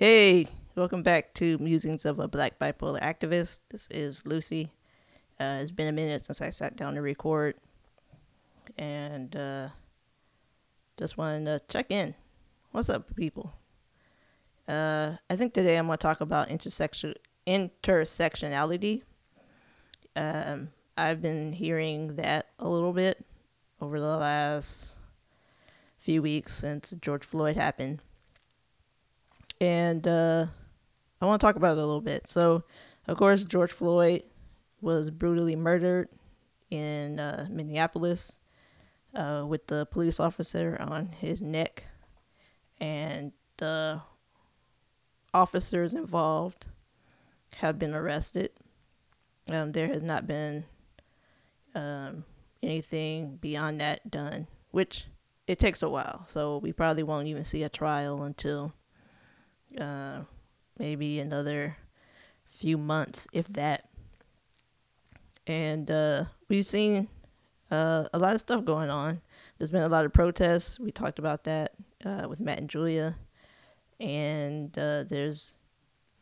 Hey, welcome back to Musings of a Black Bipolar Activist. This is Lucy. Uh, it's been a minute since I sat down to record, and uh, just wanted to check in. What's up, people? Uh, I think today I'm going to talk about intersection intersectionality. Um, I've been hearing that a little bit over the last few weeks since George Floyd happened and uh, I want to talk about it a little bit. So, of course, George Floyd was brutally murdered in uh, Minneapolis uh, with the police officer on his neck, and the officers involved have been arrested. Um, there has not been um, anything beyond that done, which it takes a while. So we probably won't even see a trial until uh, maybe another few months, if that. And uh, we've seen uh, a lot of stuff going on. There's been a lot of protests. We talked about that uh, with Matt and Julia. And uh, there's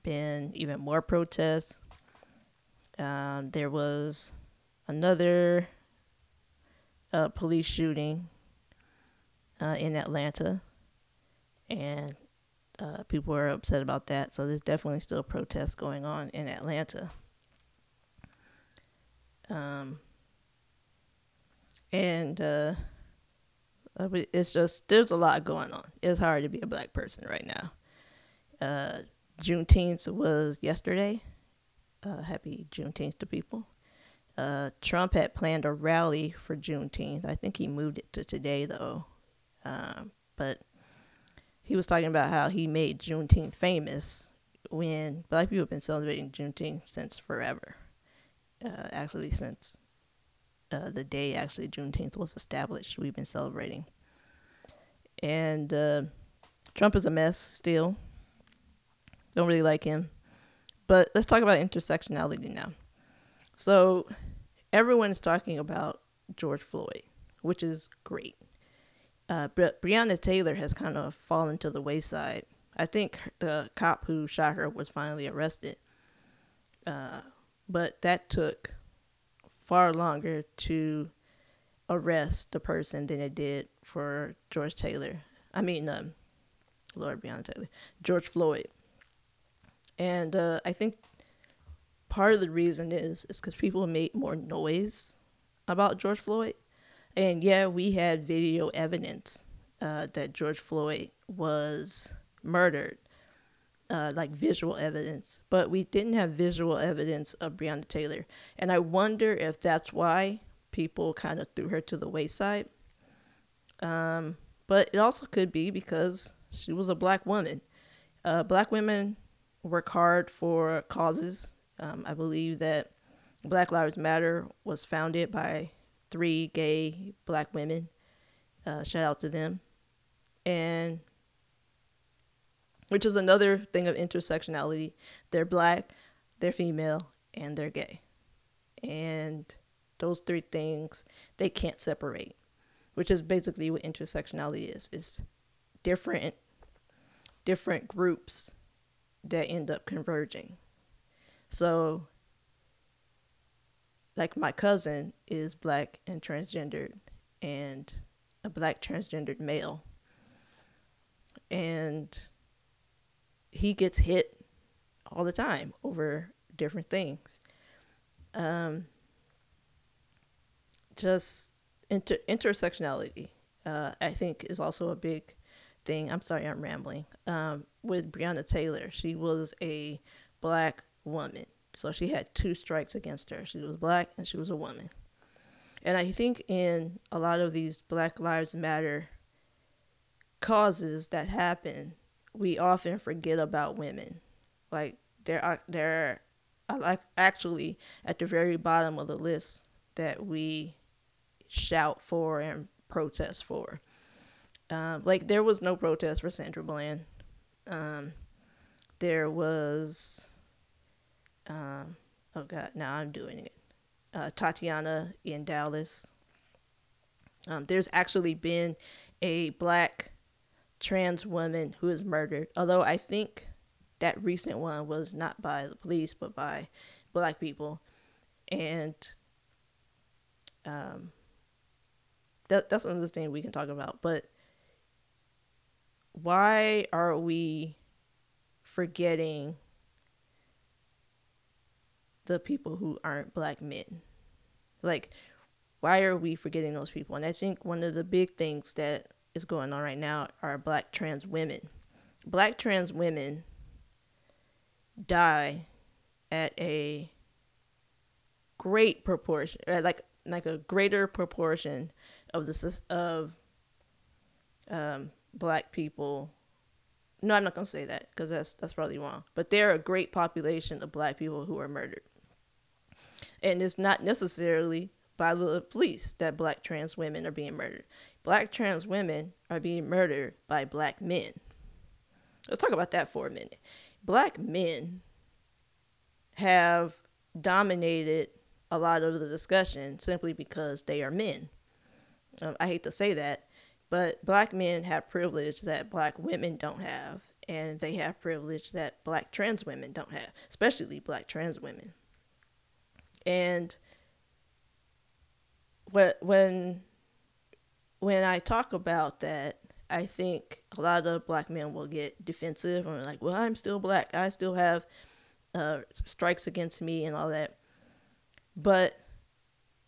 been even more protests. Um, there was another uh, police shooting in Atlanta. And uh, people are upset about that. So there's definitely still protests going on in Atlanta. Um, and uh, it's just there's a lot going on. It's hard to be a black person right now. Uh, Juneteenth was yesterday. Uh, happy Juneteenth to people. Uh, Trump had planned a rally for Juneteenth. I think he moved it to today though. Um, but he was talking about how he made Juneteenth famous when black people have been celebrating Juneteenth since forever. Uh, actually, since uh, the day actually Juneteenth was established, we've been celebrating. And uh, Trump is a mess still. Don't really like him. But let's talk about intersectionality now. So, everyone's talking about George Floyd, which is great uh, Breonna Taylor has kind of fallen to the wayside. I think the cop who shot her was finally arrested, uh, but that took far longer to arrest the person than it did for George Taylor. I mean, um, Lord Breonna Taylor, George Floyd. And uh, I think part of the reason is is because people made more noise about George Floyd and yeah, we had video evidence uh, that George Floyd was murdered, uh, like visual evidence, but we didn't have visual evidence of Breonna Taylor. And I wonder if that's why people kind of threw her to the wayside. Um, but it also could be because she was a black woman. Uh, black women work hard for causes. Um, I believe that Black Lives Matter was founded by three gay black women. Uh, shout out to them. And which is another thing of intersectionality. They're black, they're female, and they're gay. And those three things they can't separate, which is basically what intersectionality is. It's different different groups that end up converging. So like my cousin is black and transgendered and a black transgendered male. And he gets hit all the time over different things. Um, just inter- intersectionality uh, i think is also a big thing. I'm sorry i'm rambling. Um, with breonna taylor she was a black woman so she had two strikes against her. She was black and she was a woman. And I think in a lot of these Black Lives Matter causes that happen, we often forget about women. Like there are they're like actually at the very bottom of the list that we shout for and protest for. Um, like there was no protest for Sandra Bland. Um, there was um, oh God, now I'm doing it. Uh, Tatiana in Dallas. Um, there's actually been a black trans woman who is murdered. Although I think that recent one was not by the police but by black people and um that that's another thing we can talk about but why are we forgetting the people who aren't black men like why are we forgetting those people and i think one of the big things that is going on right now are black trans women black trans women die at a great proportion, uh, like like a greater proportion of the of um, black people. No, I'm not gonna say that because that's that's probably wrong. But there are a great population of black people who are murdered, and it's not necessarily by the police that black trans women are being murdered. Black trans women are being murdered by black men. Let's talk about that for a minute. Black men have dominated a lot of the discussion simply because they are men. Um, I hate to say that, but black men have privilege that black women don't have, and they have privilege that black trans women don't have, especially black trans women. And when when I talk about that, I think a lot of black men will get defensive and like, "Well, I'm still black. I still have uh, strikes against me and all that. But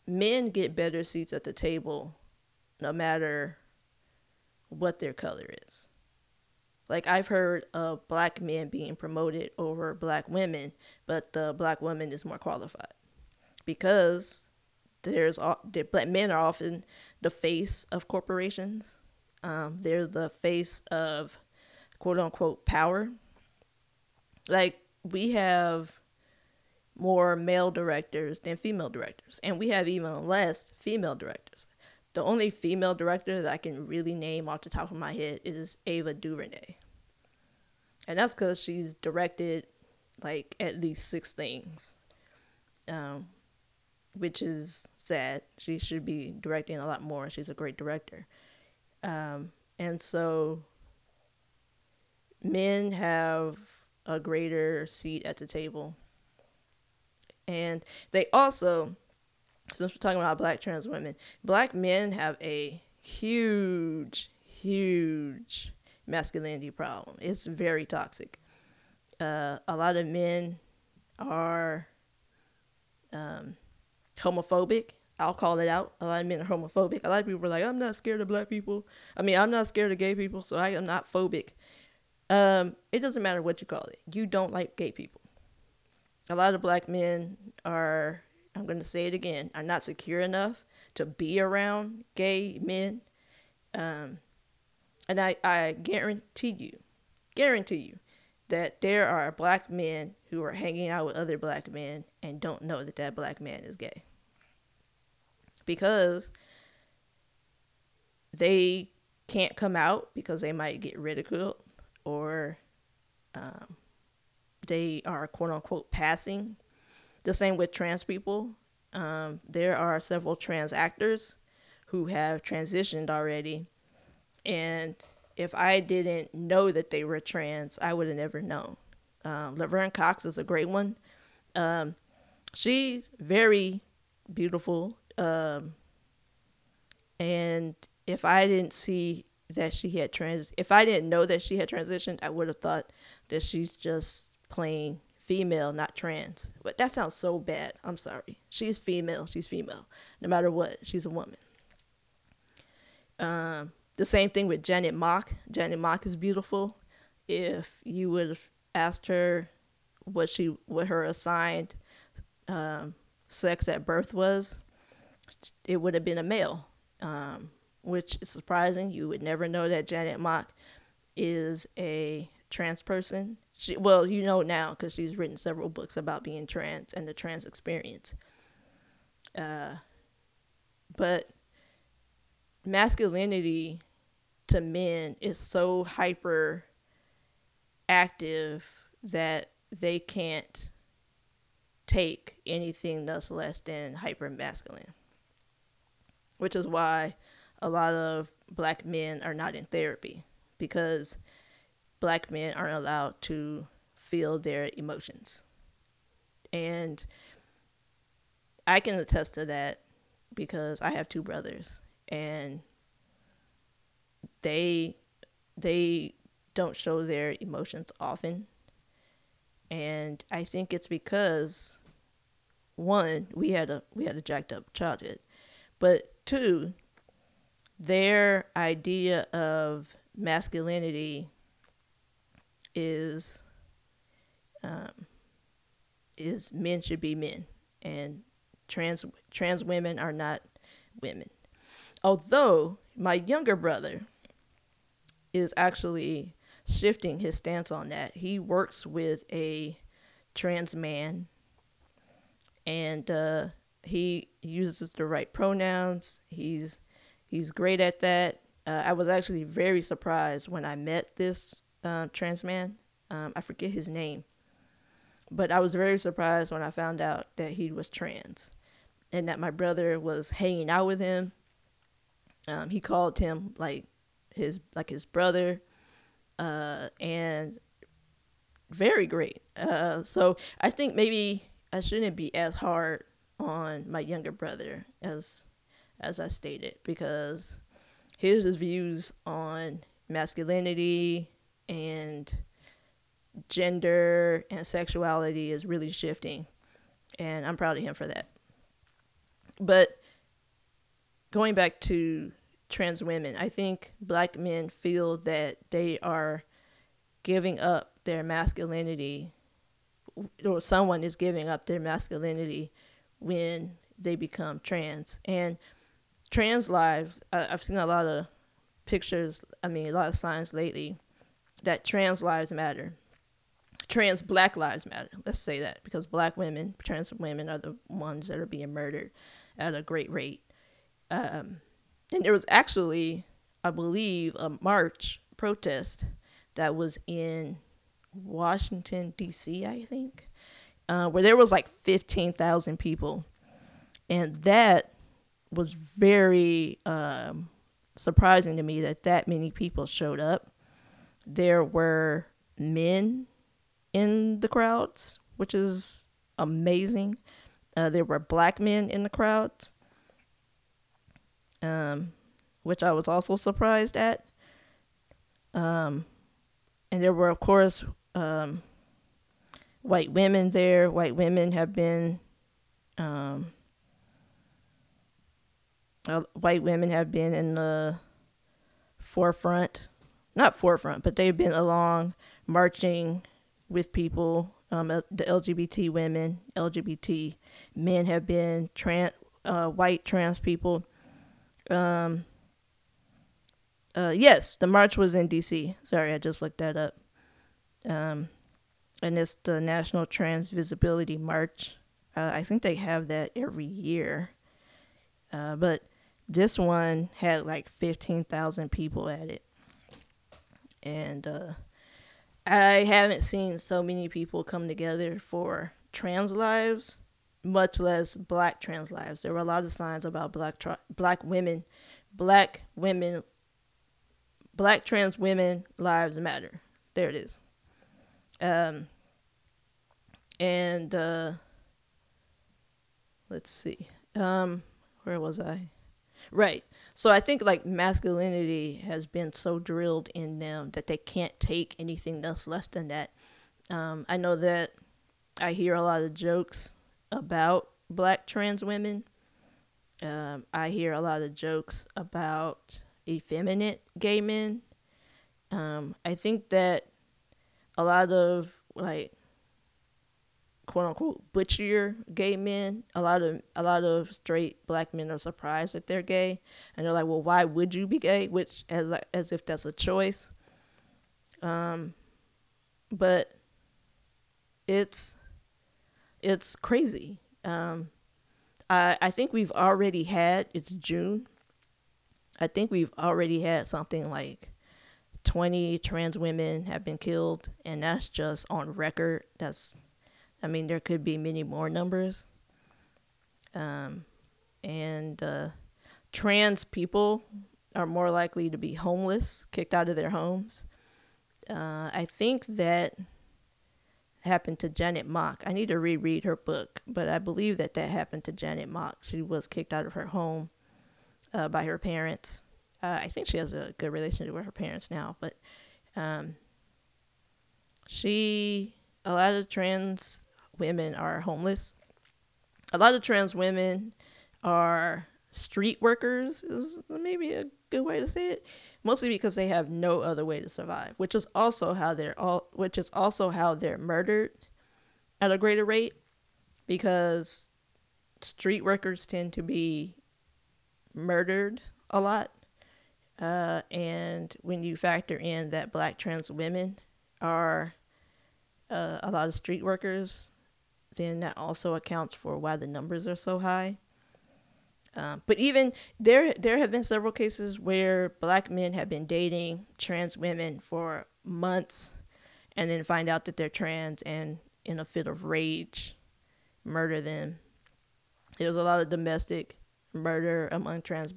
men get better seats at the table no matter what their color is. Like I've heard of black men being promoted over black women, but the black woman is more qualified because there's the black men are often the face of corporations. Um, they're the face of quote unquote power. Like we have more male directors than female directors, and we have even less female directors. The only female director that I can really name off the top of my head is Ava DuVernay. And that's because she's directed like at least six things, um, which is sad. She should be directing a lot more. She's a great director. Um, and so men have a greater seat at the table. And they also, since we're talking about black trans women, black men have a huge, huge masculinity problem. It's very toxic. Uh, a lot of men are um, homophobic. I'll call it out. A lot of men are homophobic. A lot of people are like, I'm not scared of black people. I mean, I'm not scared of gay people, so I am not phobic. Um, it doesn't matter what you call it. You don't like gay people. A lot of black men are, I'm going to say it again, are not secure enough to be around gay men. Um, and I, I guarantee you, guarantee you, that there are black men who are hanging out with other black men and don't know that that black man is gay. Because they can't come out because they might get ridiculed or um, they are quote unquote passing. The same with trans people. Um, there are several trans actors who have transitioned already. And if I didn't know that they were trans, I would have never known. Um, Laverne Cox is a great one. Um, she's very beautiful. Um, and if I didn't see that she had trans if I didn't know that she had transitioned, I would have thought that she's just plain female, not trans. But that sounds so bad. I'm sorry. She's female. She's female. No matter what, she's a woman. Um, the same thing with Janet Mock. Janet Mock is beautiful. If you would have asked her what she what her assigned um, sex at birth was, it would have been a male. Um, which is surprising. You would never know that Janet Mock is a trans person. She, well, you know now because she's written several books about being trans and the trans experience. Uh, but masculinity to men is so hyper active that they can't take anything that's less than hyper masculine. Which is why a lot of black men are not in therapy because black men aren't allowed to feel their emotions. And I can attest to that because I have two brothers and they they don't show their emotions often. And I think it's because one, we had a we had a jacked up childhood. But two, their idea of masculinity is um, is men should be men and trans trans women are not women. Although my younger brother is actually shifting his stance on that. He works with a trans man and uh, he uses the right pronouns. He's he's great at that. Uh, I was actually very surprised when I met this uh, trans man. Um, I forget his name, but I was very surprised when I found out that he was trans, and that my brother was hanging out with him. Um, he called him like his like his brother, uh, and very great. Uh, so I think maybe I shouldn't be as hard on my younger brother as as I stated because his views on masculinity and gender and sexuality is really shifting and I'm proud of him for that. But going back to trans women, I think black men feel that they are giving up their masculinity or someone is giving up their masculinity when they become trans. And trans lives, I've seen a lot of pictures, I mean, a lot of signs lately that trans lives matter. Trans black lives matter. Let's say that because black women, trans women are the ones that are being murdered at a great rate. Um, and there was actually, I believe, a march protest that was in Washington D.C. I think, uh, where there was like fifteen thousand people, and that was very um, surprising to me that that many people showed up. There were men in the crowds, which is amazing. Uh, there were black men in the crowds, um, which I was also surprised at. Um, and there were, of course, um, white women there. White women have been, um, uh, white women have been in the forefront, not forefront, but they've been along marching with people. Um, the LGBT women, LGBT men have been trans, uh, white trans people. Um, uh, yes, the march was in D.C. Sorry, I just looked that up. Um, and it's the National Trans Visibility March. Uh, I think they have that every year. Uh, but this one had like 15,000 people at it. And uh, I haven't seen so many people come together for trans lives, much less black trans lives. There were a lot of signs about black tra- black women, black women, black trans women lives matter. There it is. Um, and uh, let's see, um, where was I? Right. So I think like masculinity has been so drilled in them that they can't take anything else less than that. Um, I know that I hear a lot of jokes about black trans women. Um, I hear a lot of jokes about effeminate gay men. Um, I think that a lot of like quote unquote butchier gay men. A lot of a lot of straight black men are surprised that they're gay, and they're like, "Well, why would you be gay?" Which as as if that's a choice. Um, but it's it's crazy. Um, I I think we've already had. It's June. I think we've already had something like 20 trans women have been killed, and that's just on record. That's, I mean, there could be many more numbers. Um, and uh, trans people are more likely to be homeless, kicked out of their homes. Uh, I think that happened to Janet Mock. I need to reread her book, but I believe that that happened to Janet Mock. She was kicked out of her home uh, by her parents. Uh, I think she has a good relationship with her parents now, but um, she, a lot of trans women are homeless. A lot of trans women are street workers, is maybe a good way to say it mostly because they have no other way to survive, which is also how they're all which is also how they're murdered at a greater rate because street workers tend to be murdered a lot. Uh, and when you factor in that black trans women are uh, a lot of street workers, then that also accounts for why the numbers are so high. Um, but even there, there have been several cases where black men have been dating trans women for months, and then find out that they're trans, and in a fit of rage, murder them. There's a lot of domestic murder among trans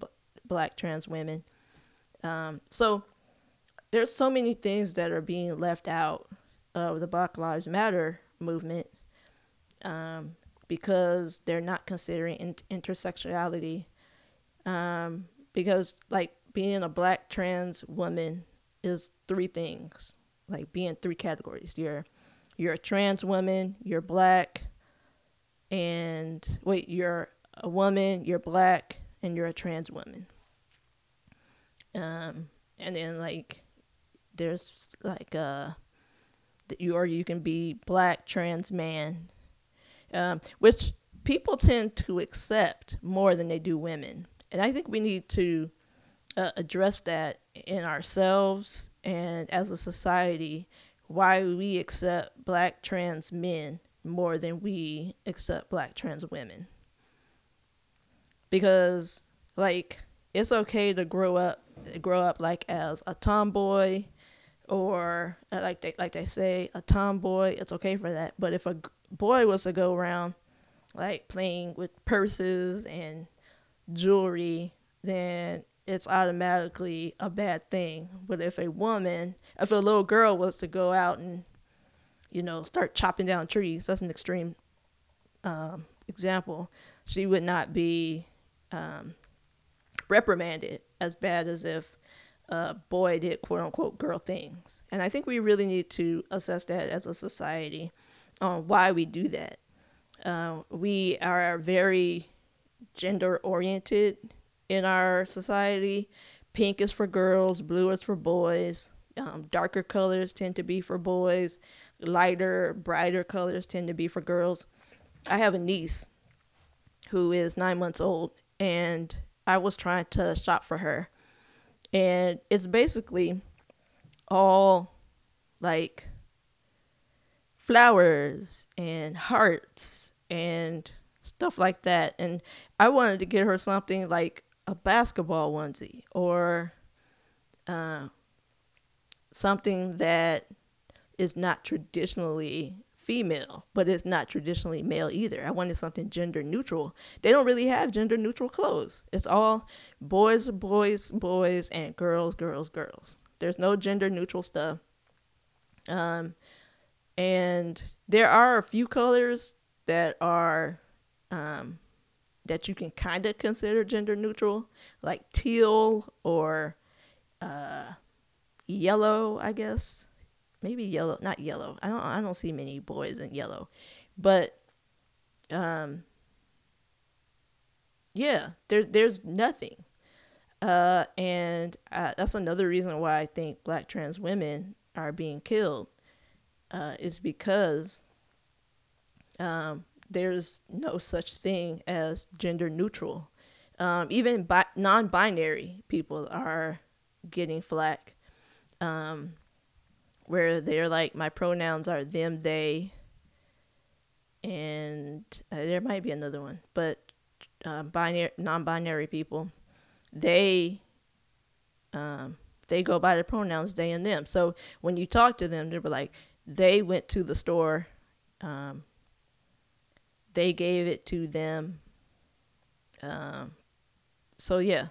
black trans women. Um, so there's so many things that are being left out of the Black Lives Matter movement. Um, because they're not considering in- intersectionality. Um, because like being a black trans woman is three things, like being three categories. You're you're a trans woman, you're black, and wait, you're a woman, you're black, and you're a trans woman. Um, and then like there's like uh, you or you can be black trans man um, which people tend to accept more than they do women. And I think we need to uh, address that in ourselves and as a society why we accept black trans men more than we accept black trans women. Because, like, it's okay to grow up grow up like as a tomboy or uh, like they like they say a tomboy it's okay for that but if a boy was to go around like playing with purses and jewelry, then it's automatically a bad thing. But if a woman, if a little girl was to go out and, you know, start chopping down trees, that's an extreme um, example, she would not be um, reprimanded as bad as if a boy did quote unquote girl things. And I think we really need to assess that as a society on why we do that. Uh, we are very gender oriented in our society. Pink is for girls, blue is for boys. Um, darker colors tend to be for boys. Lighter, brighter colors tend to be for girls. I have a niece who is nine months old, and I was trying to shop for her. And it's basically all like flowers and hearts and stuff like that. And I wanted to get her something like a basketball onesie or uh, something that is not traditionally female, but it's not traditionally male either. I wanted something gender neutral. They don't really have gender neutral clothes. It's all boys, boys, boys, and girls, girls, girls. There's no gender neutral stuff. Um, and there are a few colors that are um, that you can kind of consider gender neutral, like teal or uh, yellow, I guess. Maybe yellow, not yellow. I don't I don't see many boys in yellow. But um yeah, there there's nothing. Uh and uh, that's another reason why I think black trans women are being killed uh, is because um, there's no such thing as gender neutral. Um, even bi- non binary people are getting flack um, where they're like, my pronouns are them, they, and uh, there might be another one, but uh, binary, non binary people, they. Um, they go by the pronouns they and them. So when you talk to them, they were like, they went to the store. Um, they gave it to them. Um, so yeah,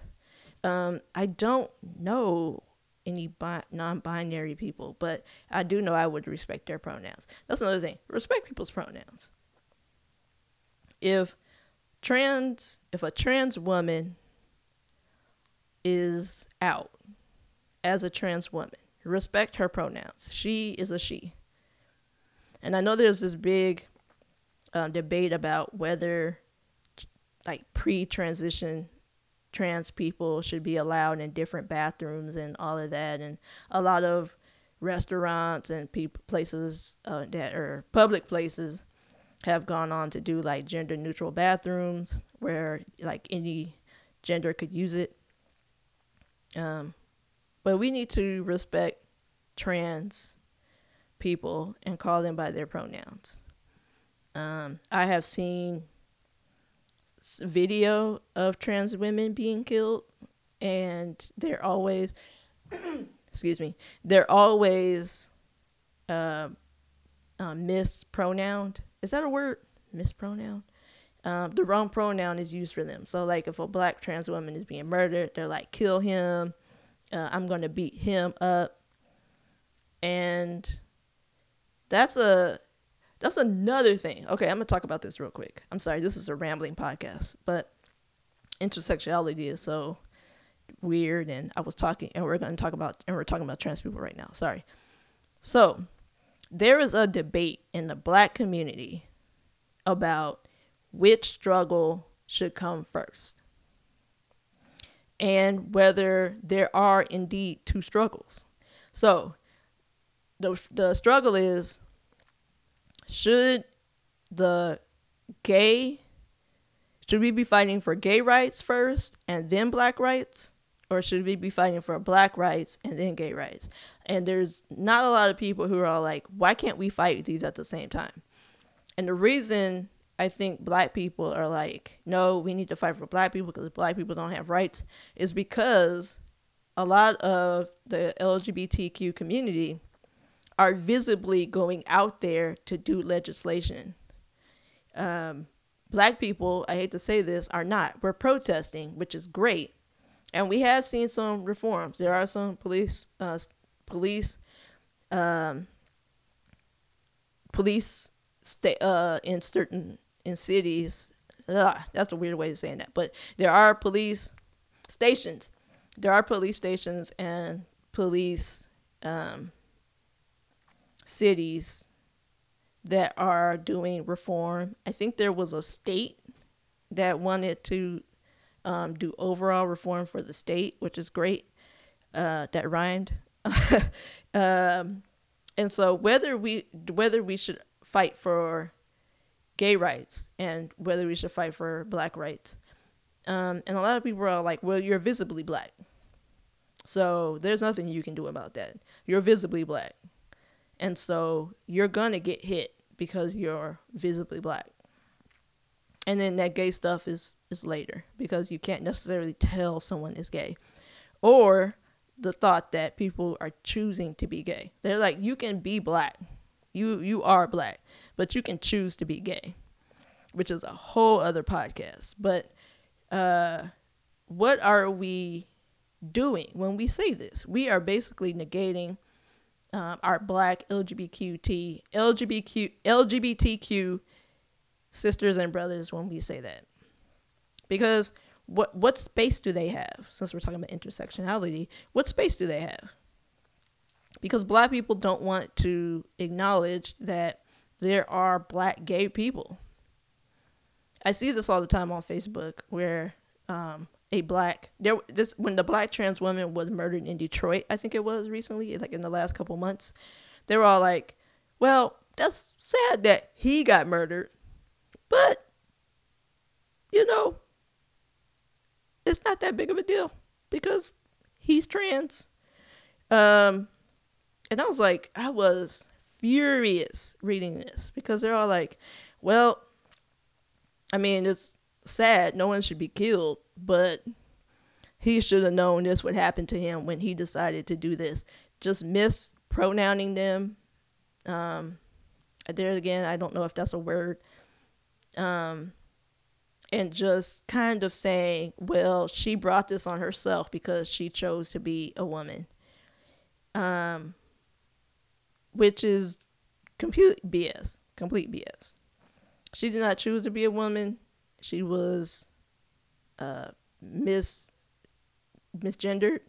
um, I don't know any bi- non-binary people, but I do know I would respect their pronouns. That's another thing. Respect people's pronouns. If trans, if a trans woman is out as a trans woman, respect her pronouns. She is a she. And I know there's this big um, debate about whether like pre-transition trans people should be allowed in different bathrooms and all of that. And a lot of restaurants and people places uh, that are public places have gone on to do like gender neutral bathrooms where like any gender could use it. Um, but we need to respect trans people and call them by their pronouns. Um, i have seen video of trans women being killed, and they're always, excuse me, they're always uh, uh, mispronounced. Is that a word? Mispronoun? Um, the wrong pronoun is used for them. So, like, if a black trans woman is being murdered, they're like, kill him. Uh, I'm to beat him up. And that's a that's another thing. Okay, I'm gonna talk about this real quick. I'm sorry, this is a rambling podcast, but intersectionality is so weird, and I was talking, and we're gonna talk about, and we're talking about trans people right now. Sorry. So, there is a debate in the black community about which struggle should come first and whether there are indeed two struggles. So, the, the struggle is should the gay should we be fighting for gay rights first and then black rights? Or should we be fighting for black rights and then gay rights? And there's not a lot of people who are like why can't we fight these at the same time? And the reason i think black people are like no we need to fight for black people because black people don't have rights is because a lot of the lgbtq community are visibly going out there to do legislation. Um, black people, I hate to say this, are not. We're protesting, which is great, and we have seen some reforms. There are some police, uh, police, um, police sta- uh, in certain in cities. Ugh, that's a weird way of saying that, but there are police stations. There are police stations and police um, cities that are doing reform. I think there was a state that wanted to um, do overall reform for the state, which is great. Uh, that rhymed. um, and so whether we whether we should fight for gay rights and whether we should fight for black rights, um, and a lot of people are like, "Well, you're visibly black, so there's nothing you can do about that. You're visibly black." And so you're going to get hit because you're visibly black. And then that gay stuff is, is later because you can't necessarily tell someone is gay. Or the thought that people are choosing to be gay. They're like, you can be black. You you are black, but you can choose to be gay, which is a whole other podcast. But uh, what are we doing when we say this? We are basically negating um, our black LGBTQ, LGBTQ, LGBTQ sisters and brothers when we say that. Because what what space do they have? Since we're talking about intersectionality, what space do they have? Because black people don't want to acknowledge that there are black gay people. I see this all the time on Facebook where um, a black there this when the black trans woman was murdered in Detroit, I think it was recently, like in the last couple months, they were all like, "Well, that's sad that he got murdered, but you know, it's not that big of a deal because he's trans." Um, and I was like, I was furious reading this because they're all like, "Well, I mean, it's sad. No one should be killed, but he should have known this would happen to him when he decided to do this. Just mispronouncing them. Um, there again, I don't know if that's a word. Um, and just kind of saying, well, she brought this on herself because she chose to be a woman. um, which is complete BS, complete BS. She did not choose to be a woman. She was uh, mis misgendered.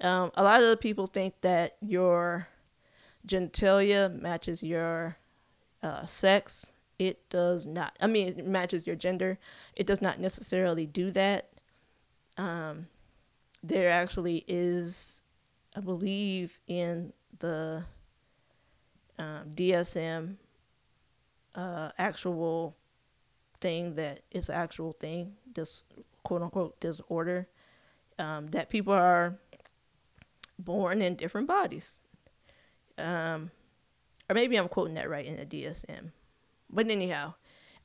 Um, a lot of people think that your genitalia matches your uh, sex. It does not. I mean, it matches your gender. It does not necessarily do that. Um, there actually is, I believe, in the um, DSM uh, actual thing that is actual thing, this quote unquote disorder, um, that people are born in different bodies. Um, or maybe I'm quoting that right in the DSM. But anyhow,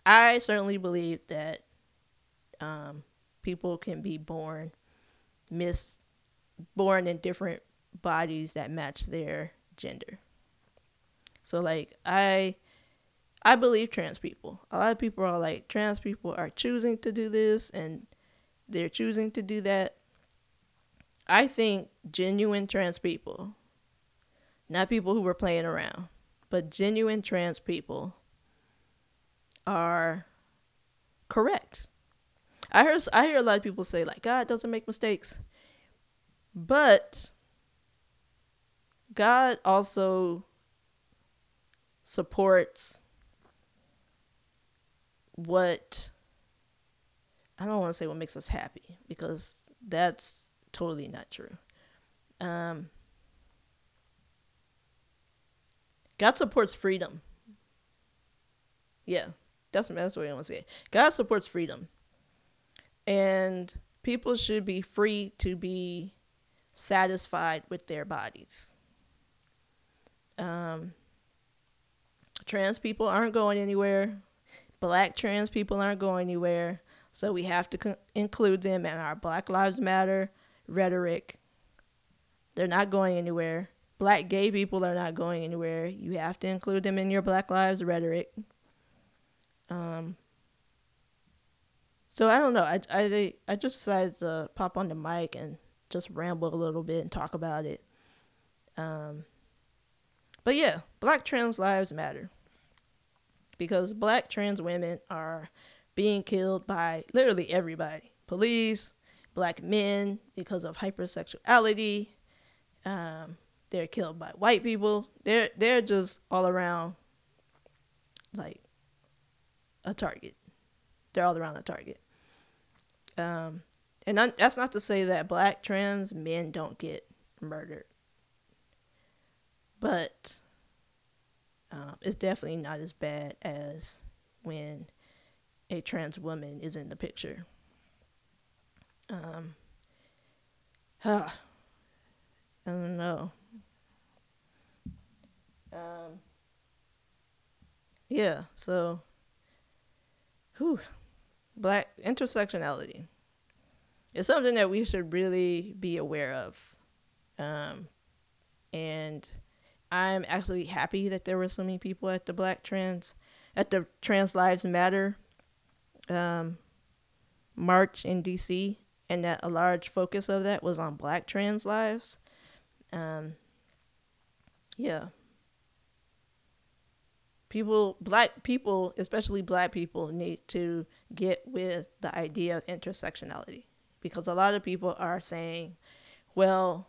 I certainly believe that um, people can be born mis born in different bodies that match their gender. So like I I believe trans people. A lot of people are like trans people are choosing to do this and they're choosing to do that. I think genuine trans people, not people who were playing around, but genuine trans people are correct. I heard I hear a lot of people say like God doesn't make mistakes. But God also supports what I don't want to say what makes us happy because that's totally not true. Um, God supports freedom. Yeah, that's that's what I want to say. God supports freedom, and people should be free to be satisfied with their bodies. Um, trans people aren't going anywhere. Black trans people aren't going anywhere. So we have to include them in our Black Lives Matter rhetoric. They're not going anywhere. Black gay people are not going anywhere. You have to include them in your Black Lives rhetoric. Um, so I don't know. I, I, I just decided to pop on the mic and just ramble a little bit and talk about it. Um, but yeah, black trans lives matter because black trans women are being killed by literally everybody police, black men because of hypersexuality. Um, they're killed by white people. They're they're just all around like a target. They're all around a target. Um, and that's not to say that black trans men don't get murdered, but um, it's definitely not as bad as when a trans woman is in the picture. Um, huh, I don't know. Um, yeah, so, whew, black intersectionality it's something that we should really be aware of. Um, and I'm actually happy that there were so many people at the Black Trans, at the Trans Lives Matter um, march in DC, and that a large focus of that was on Black trans lives. Um, yeah. People, black people, especially black people, need to get with the idea of intersectionality because a lot of people are saying, well,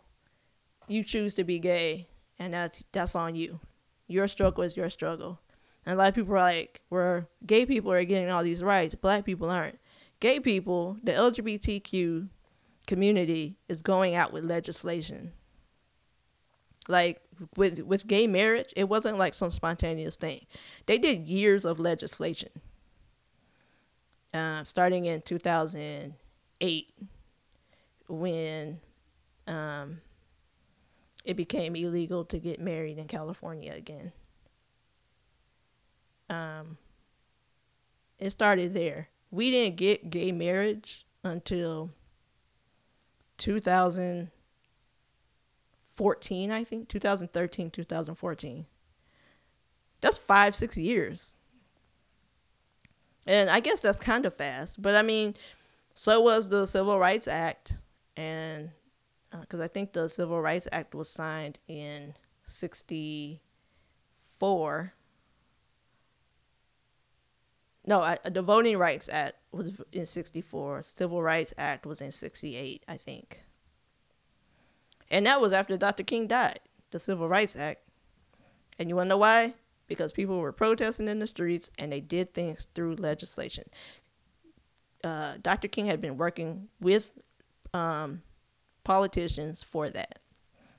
you choose to be gay and that's that's on you. Your struggle is your struggle. And a lot of people are like, where gay people are getting all these rights, black people aren't. Gay people, the LGBTQ community is going out with legislation. Like with with gay marriage, it wasn't like some spontaneous thing. They did years of legislation. Uh, starting in 2008 when um, it became illegal to get married in California again. Um, it started there. We didn't get gay marriage until 2014, I think, 2013, 2014. That's five, six years. And I guess that's kind of fast, but I mean, so was the Civil Rights Act, and because uh, I think the Civil Rights Act was signed in '64. No, I, the Voting Rights Act was in '64. Civil Rights Act was in '68, I think. And that was after Dr. King died, the Civil Rights Act. And you want to know why? Because people were protesting in the streets and they did things through legislation. Uh, Dr. King had been working with um, politicians for that.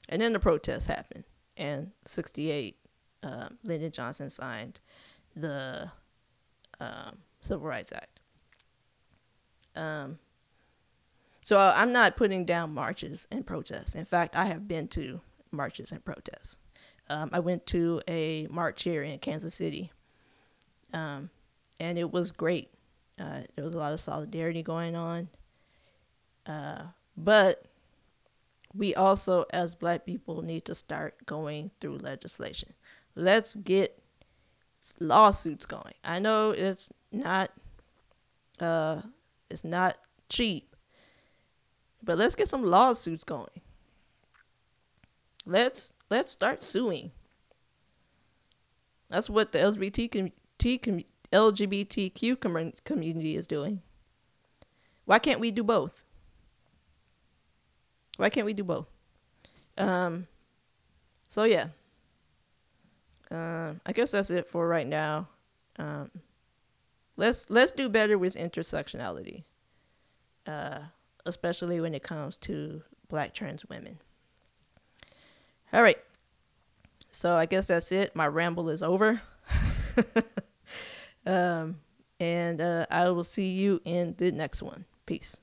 And then the protests happened. And 68, uh, Lyndon Johnson signed the um, Civil Rights Act. Um, so I'm not putting down marches and protests. In fact, I have been to marches and protests. Um, I went to a march here in Kansas City, um, and it was great. Uh, there was a lot of solidarity going on. Uh, but we also, as black people, need to start going through legislation. Let's get lawsuits going. I know it's not uh, it's not cheap, but let's get some lawsuits going. Let's let's start suing. That's what the LGBT LGBTQ com- community is doing. Why can't we do both? Why can't we do both? Um, so yeah. Uh, I guess that's it for right now. Um, let's let's do better with intersectionality, uh, especially when it comes to Black trans women. All right. So I guess that's it. My ramble is over. um, and uh, I will see you in the next one. Peace.